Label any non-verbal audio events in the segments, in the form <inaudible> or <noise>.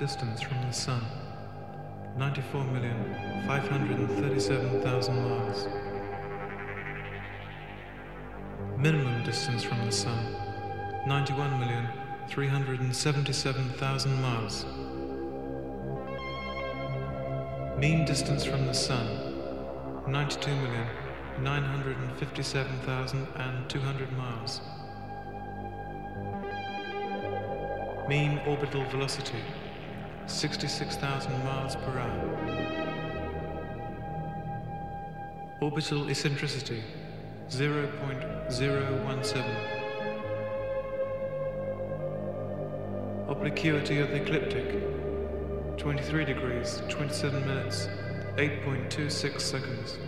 Distance from the Sun 94,537,000 miles. Minimum distance from the Sun 91,377,000 miles. Mean distance from the Sun 92,957,200 miles. Mean orbital velocity 66,000 miles per hour. Orbital eccentricity 0.017. Obliquity of the ecliptic 23 degrees 27 minutes 8.26 seconds.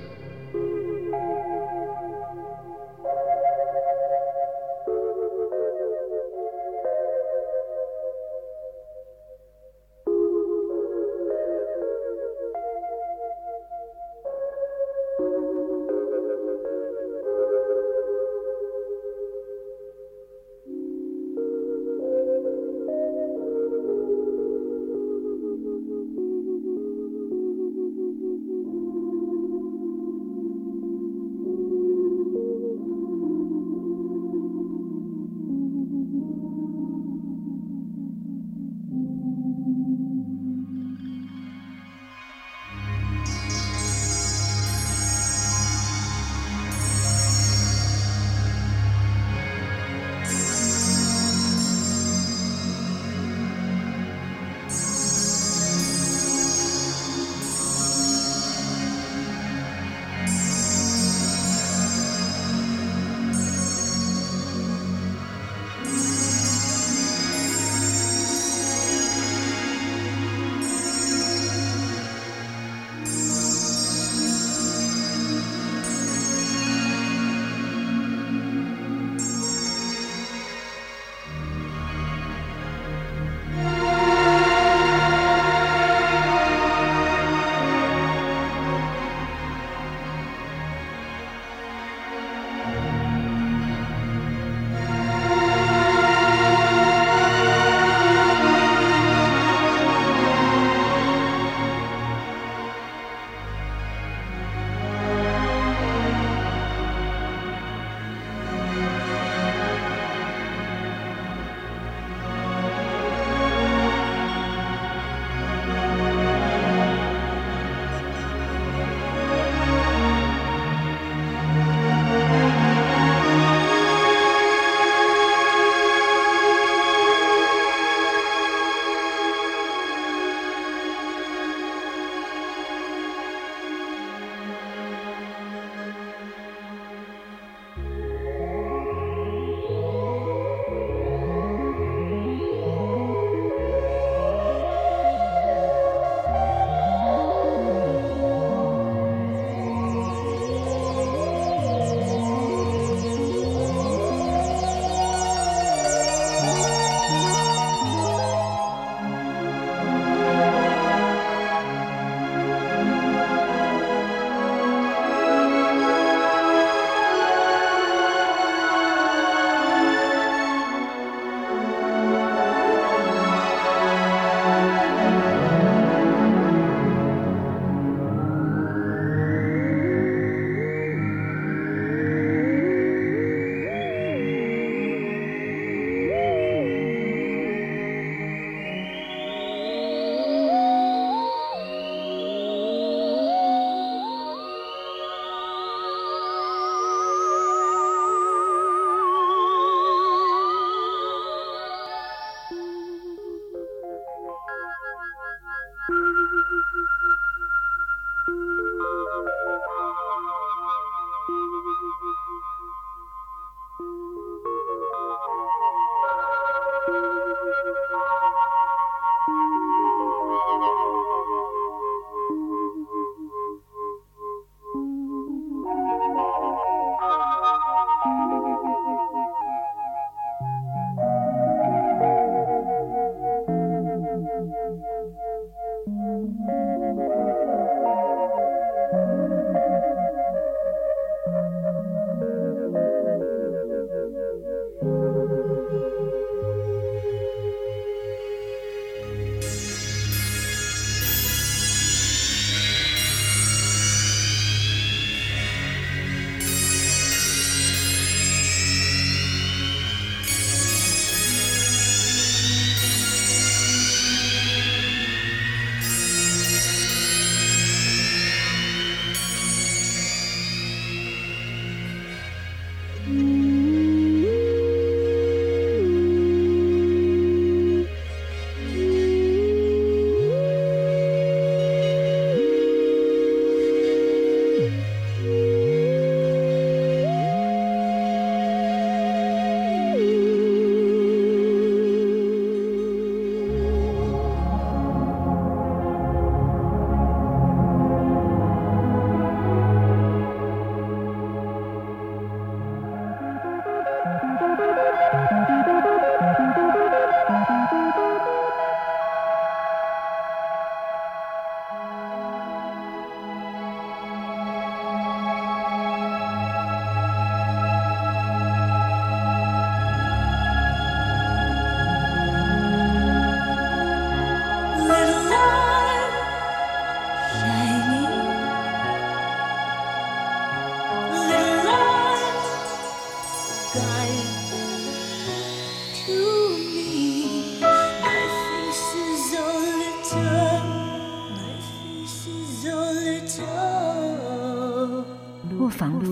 房屋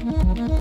Mm-hmm.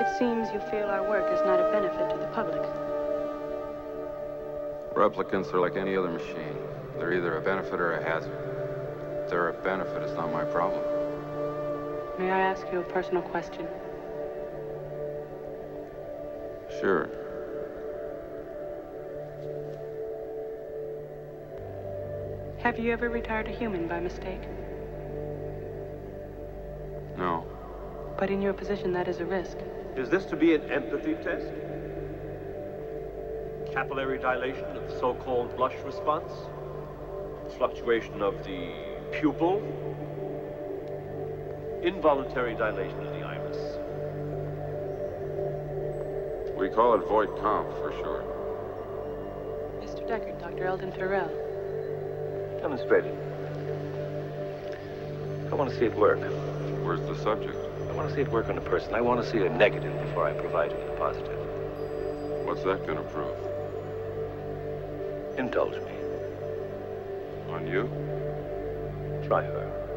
It seems you feel our work is not a benefit to the public. Replicants are like any other machine. They're either a benefit or a hazard. If they're a benefit, it's not my problem. May I ask you a personal question? Sure. Have you ever retired a human by mistake? But in your position, that is a risk. Is this to be an empathy test? Capillary dilation of the so-called blush response? Fluctuation of the pupil? Involuntary dilation of the iris? We call it void comp for short. Mr. Deckard, Dr. Eldon Tyrell. Demonstrate it. I want to see it work. Where's the subject? I want to see it work on a person. I want to see a negative before I provide you with a positive. What's that gonna prove? Indulge me. On you? Try her.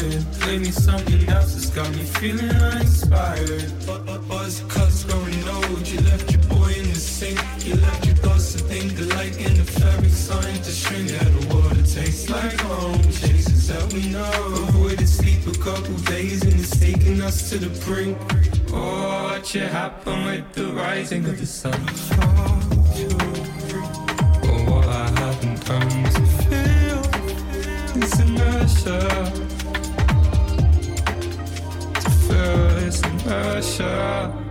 tired. me something else has got me feeling uninspired. Buzz cuts growing old. You left your boy in the sink. You left your thoughts to think the light in the fabric starting to shrink. Yeah, the water tastes like home. Chases that we know. Avoided sleep a couple days and it's taking us to the brink. Oh, watch you happen with the rising of the sun. Oh, what I haven't done to feel this inertia. myself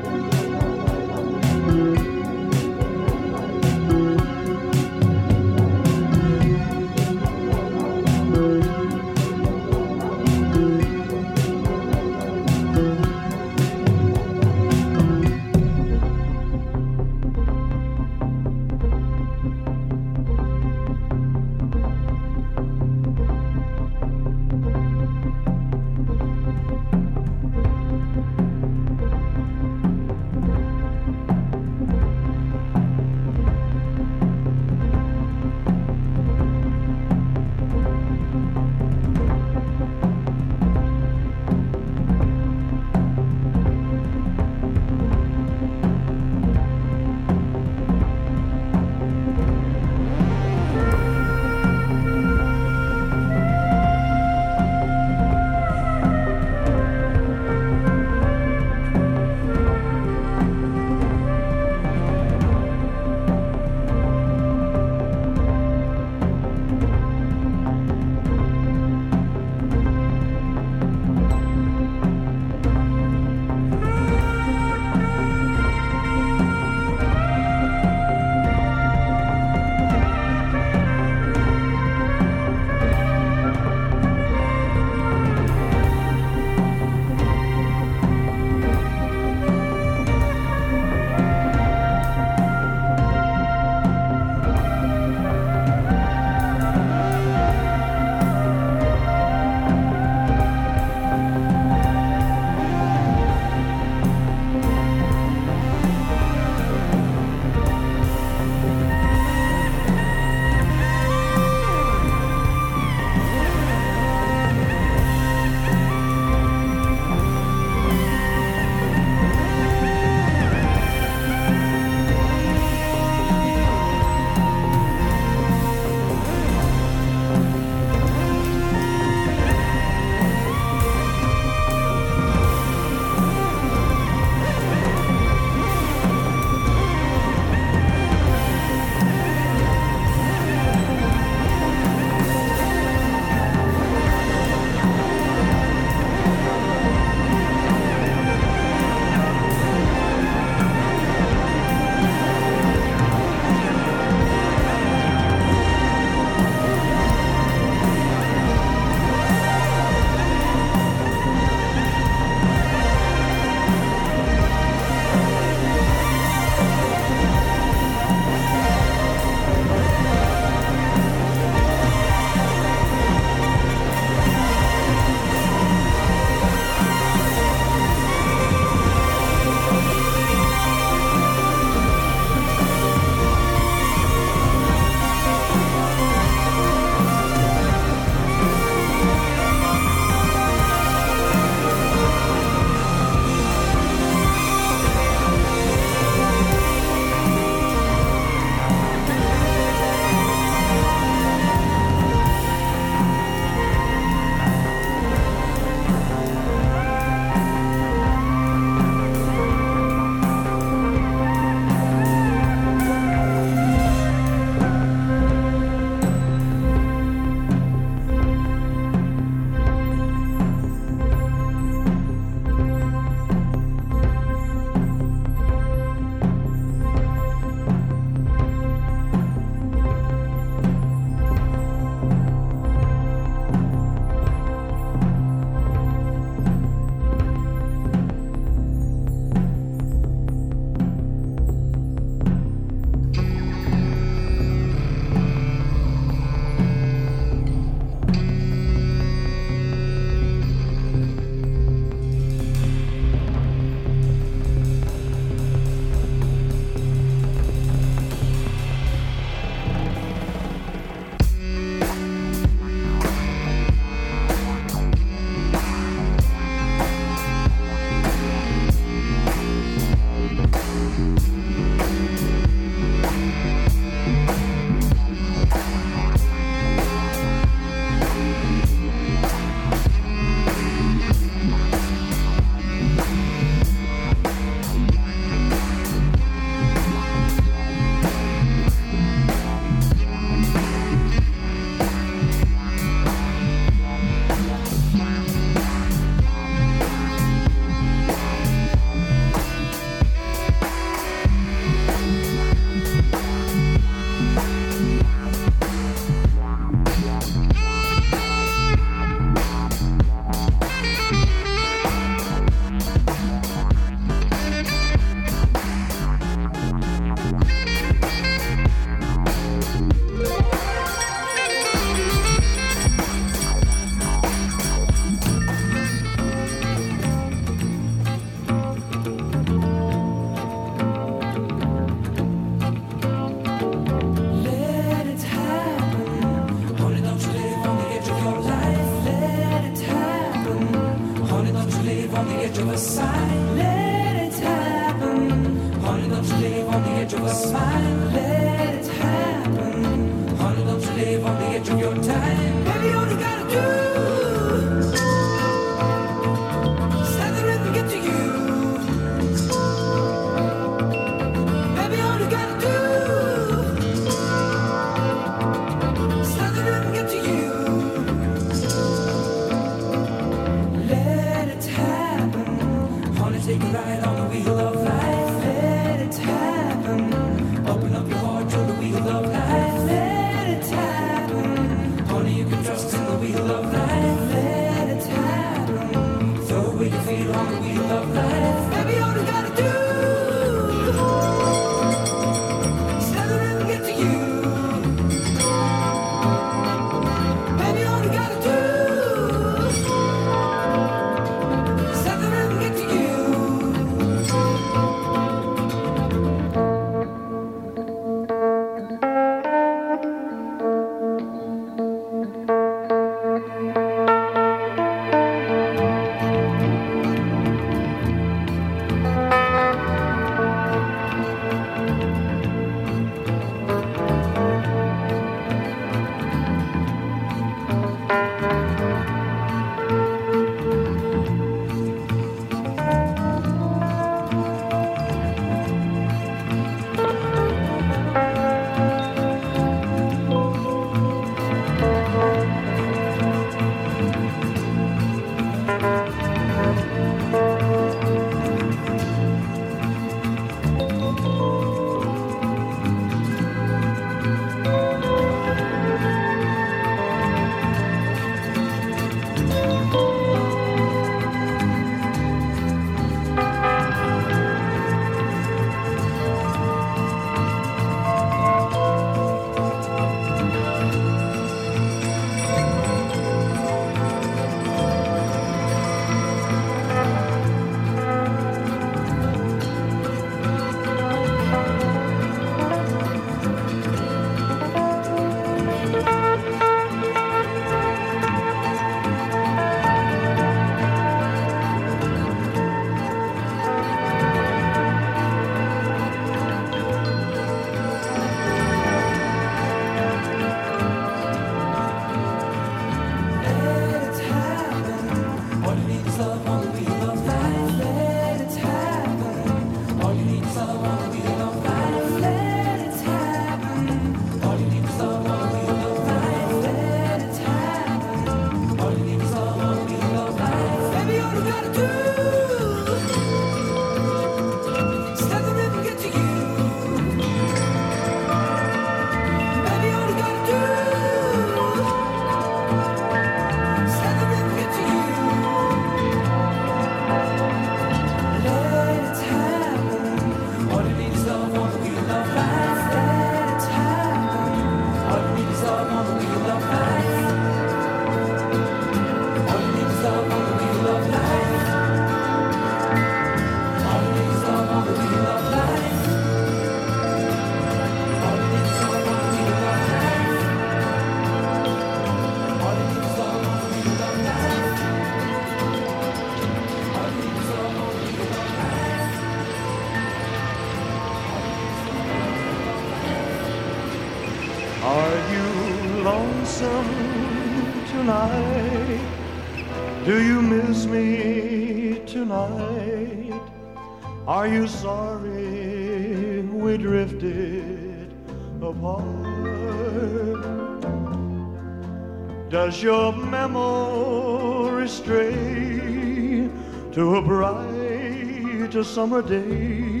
does your memory stray to a bright summer day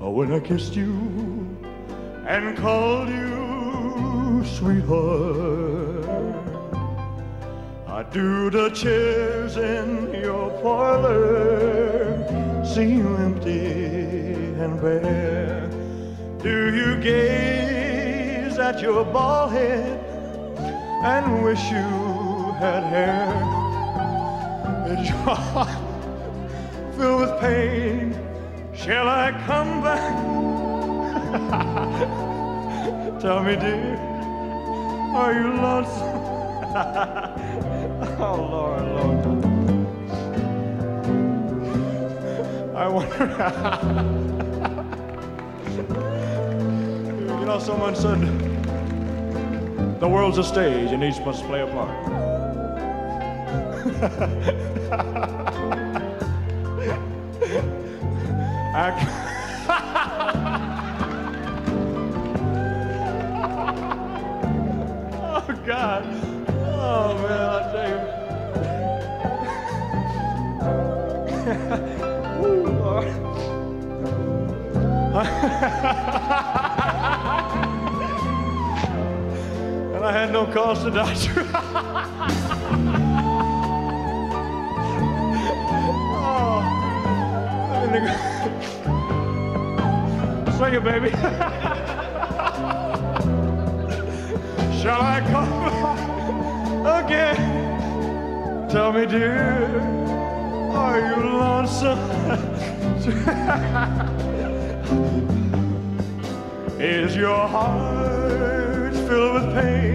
when I kissed you and called you sweetheart? I do the chairs in your parlor seem empty and bare? Do you gaze at your bald head? and wish you had hair. Is your heart filled with pain? Shall I come back? <laughs> Tell me, dear, are you lonesome? <laughs> oh, Lord, Lord. I wonder. <laughs> you know, someone said the world's a stage and each must play a part. <laughs> Oh God! Oh man, I tell you. <laughs> Woo, Lord. <laughs> I had no cause to die. <laughs> oh. Sing it, baby. <laughs> Shall I come <laughs> again? Tell me, dear, are you lonesome? Is your heart filled with pain?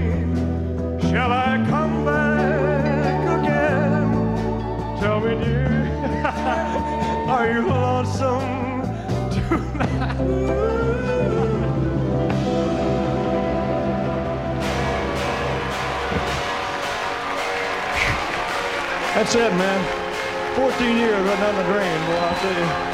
Shall I come back again? Tell me, dear, <laughs> are you lonesome tonight? <laughs> That's it, man. 14 years right down the drain, boy, I'll tell you.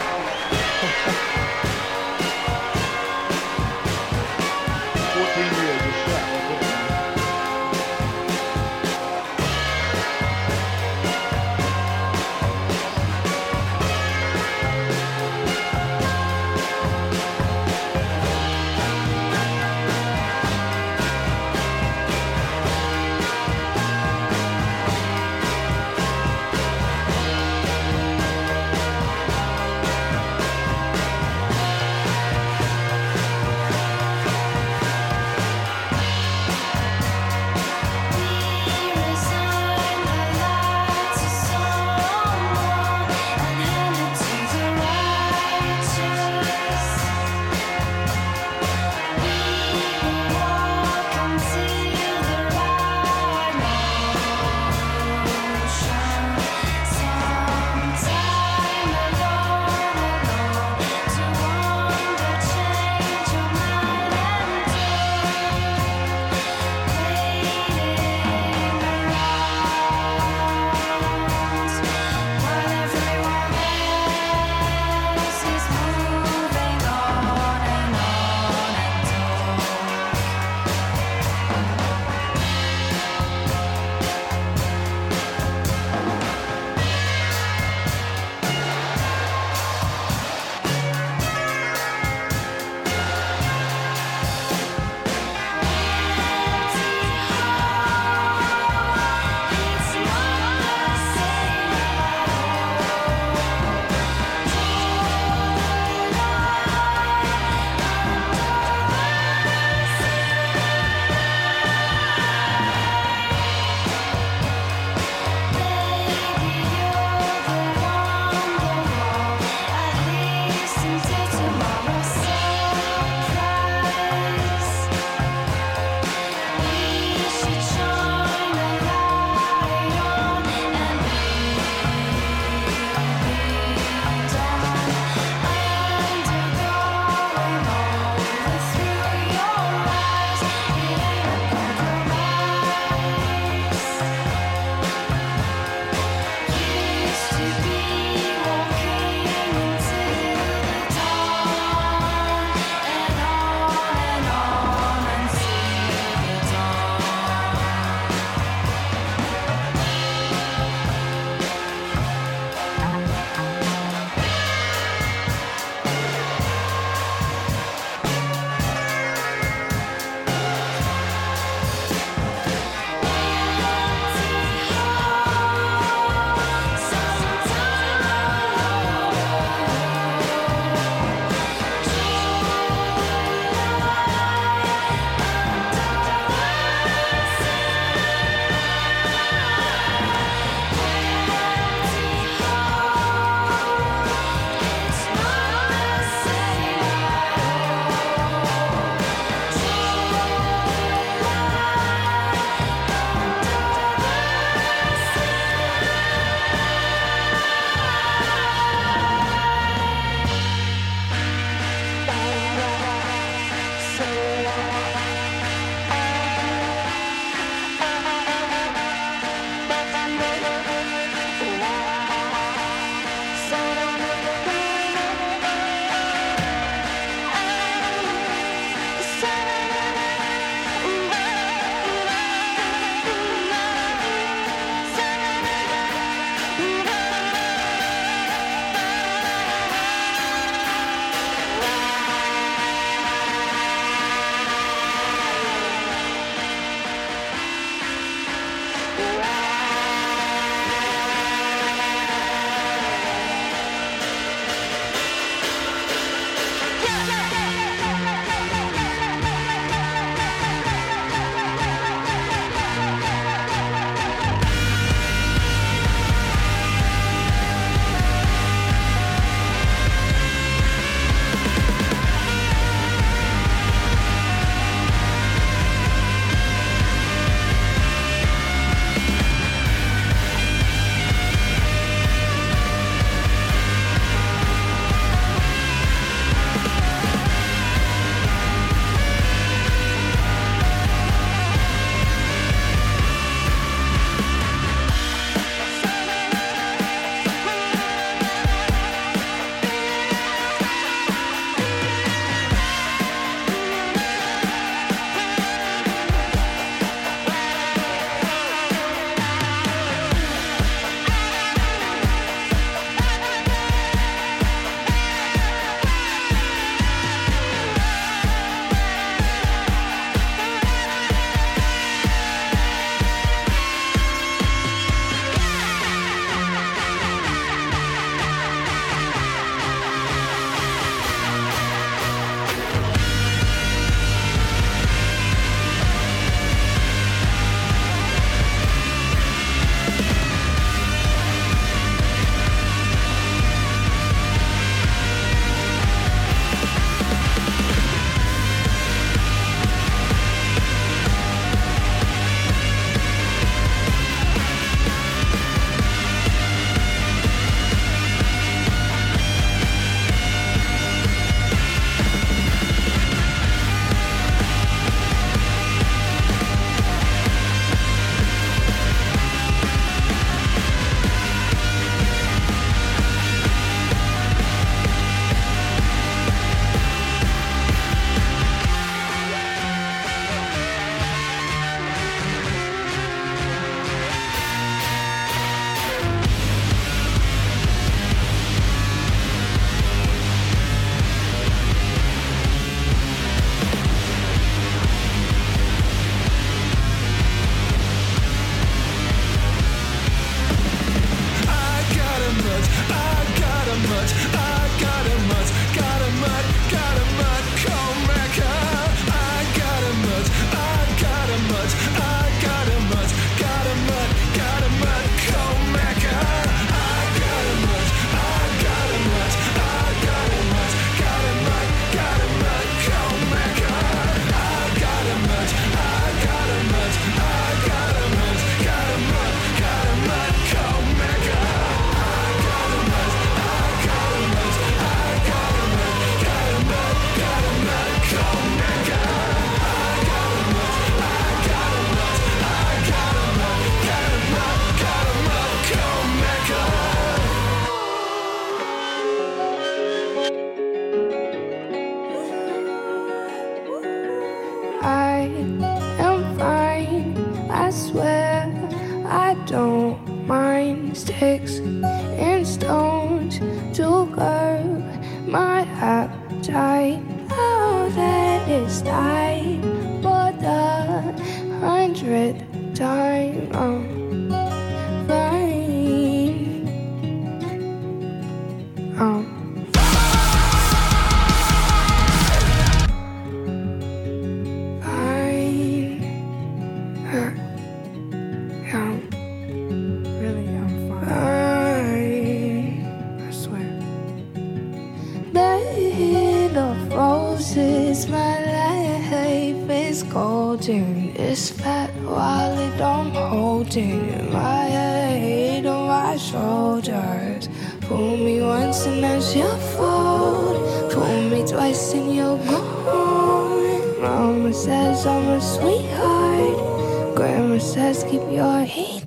my shoulders. Pull me once and that's your fault. pull me twice and you're gone. Mama says I'm a sweetheart. Grandma says keep your heat